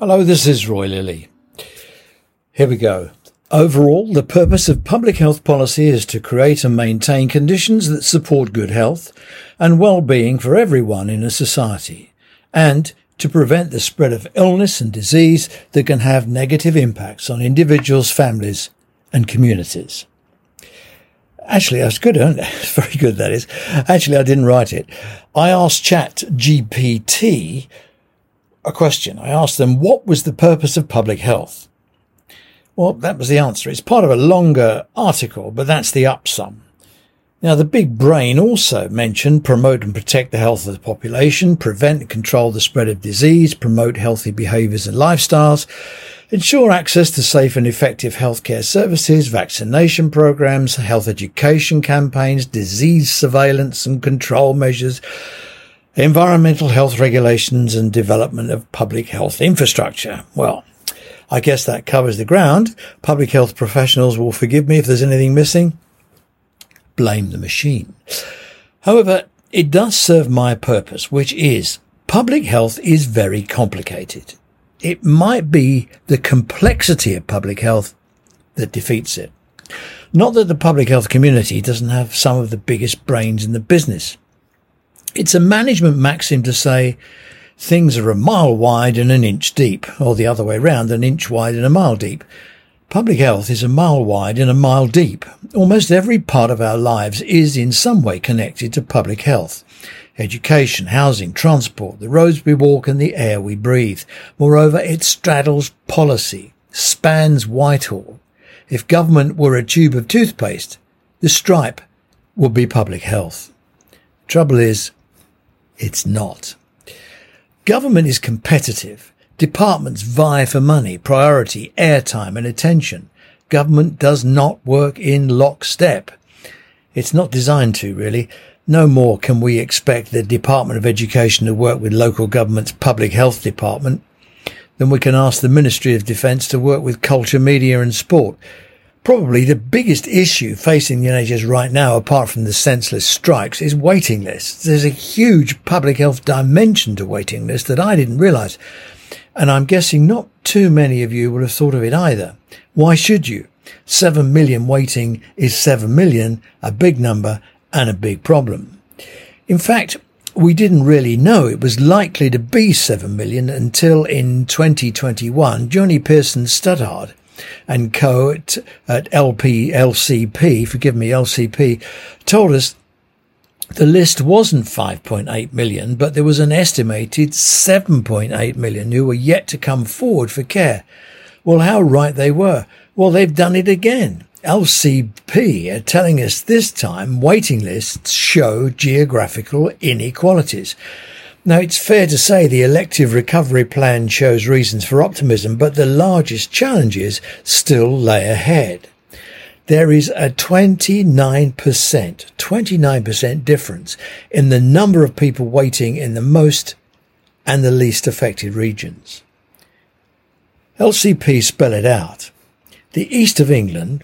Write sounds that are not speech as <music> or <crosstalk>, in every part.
Hello, this is Roy Lilly. Here we go. Overall, the purpose of public health policy is to create and maintain conditions that support good health and well-being for everyone in a society, and to prevent the spread of illness and disease that can have negative impacts on individuals, families, and communities. Actually, that's good, isn't it? It's <laughs> very good, that is. Actually, I didn't write it. I asked Chat GPT a question. I asked them, what was the purpose of public health? Well, that was the answer. It's part of a longer article, but that's the upsum. Now, the big brain also mentioned promote and protect the health of the population, prevent and control the spread of disease, promote healthy behaviours and lifestyles, ensure access to safe and effective healthcare services, vaccination programs, health education campaigns, disease surveillance and control measures, environmental health regulations and development of public health infrastructure. Well, I guess that covers the ground. Public health professionals will forgive me if there's anything missing. Blame the machine. However, it does serve my purpose, which is public health is very complicated. It might be the complexity of public health that defeats it. Not that the public health community doesn't have some of the biggest brains in the business. It's a management maxim to say things are a mile wide and an inch deep, or the other way round, an inch wide and a mile deep. Public health is a mile wide and a mile deep. Almost every part of our lives is in some way connected to public health. Education, housing, transport, the roads we walk and the air we breathe. Moreover, it straddles policy, spans Whitehall. If government were a tube of toothpaste, the stripe would be public health. Trouble is, it's not. Government is competitive. Departments vie for money, priority, airtime and attention. Government does not work in lockstep. It's not designed to, really. No more can we expect the Department of Education to work with local government's public health department than we can ask the Ministry of Defence to work with culture, media and sport Probably the biggest issue facing the NHS right now, apart from the senseless strikes, is waiting lists. There's a huge public health dimension to waiting lists that I didn't realise. And I'm guessing not too many of you would have thought of it either. Why should you? Seven million waiting is seven million, a big number and a big problem. In fact, we didn't really know it was likely to be 7 million until in 2021, Johnny Pearson Stuttard and co at, at LP, LCP, forgive me, LCP, told us the list wasn't 5.8 million, but there was an estimated 7.8 million who were yet to come forward for care. Well, how right they were. Well, they've done it again. LCP are telling us this time waiting lists show geographical inequalities. Now, it's fair to say the elective recovery plan shows reasons for optimism, but the largest challenges still lay ahead. There is a 29%, 29% difference in the number of people waiting in the most and the least affected regions. LCP spell it out. The east of England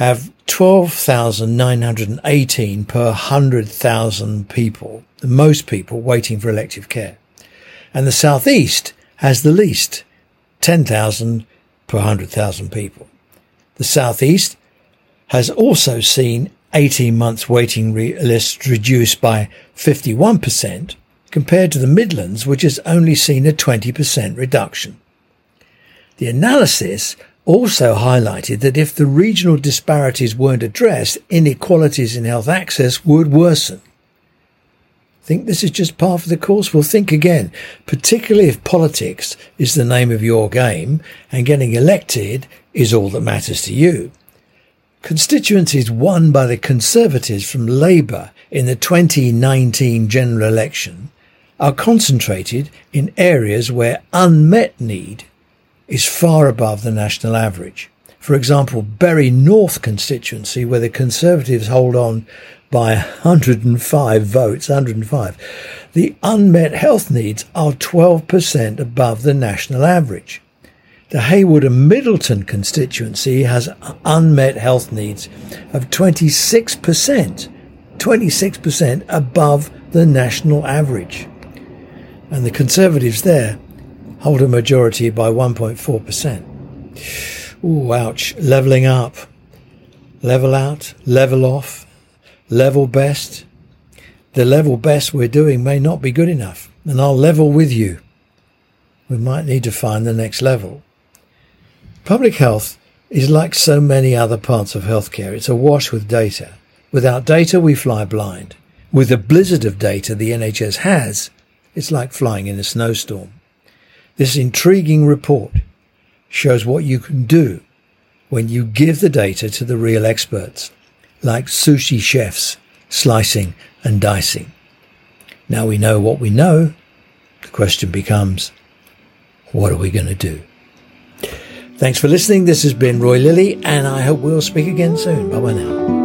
have 12,918 per 100,000 people, the most people waiting for elective care. And the southeast has the least, 10,000 per 100,000 people. The southeast has also seen 18 months waiting re- lists reduced by 51% compared to the Midlands, which has only seen a 20% reduction. The analysis also highlighted that if the regional disparities weren't addressed, inequalities in health access would worsen. Think this is just part of the course? Well, think again, particularly if politics is the name of your game and getting elected is all that matters to you. Constituencies won by the Conservatives from Labour in the 2019 general election are concentrated in areas where unmet need is far above the national average. For example, Bury North constituency, where the Conservatives hold on by 105 votes, 105, the unmet health needs are 12% above the national average. The Heywood and Middleton constituency has unmet health needs of 26%, 26% above the national average. And the Conservatives there hold a majority by 1.4%. Ooh, ouch. Leveling up. Level out, level off, level best. The level best we're doing may not be good enough, and I'll level with you. We might need to find the next level. Public health is like so many other parts of healthcare. It's awash with data. Without data, we fly blind. With the blizzard of data the NHS has, it's like flying in a snowstorm. This intriguing report shows what you can do when you give the data to the real experts, like sushi chefs slicing and dicing. Now we know what we know. The question becomes, what are we going to do? Thanks for listening. This has been Roy Lilly, and I hope we'll speak again soon. Bye bye now.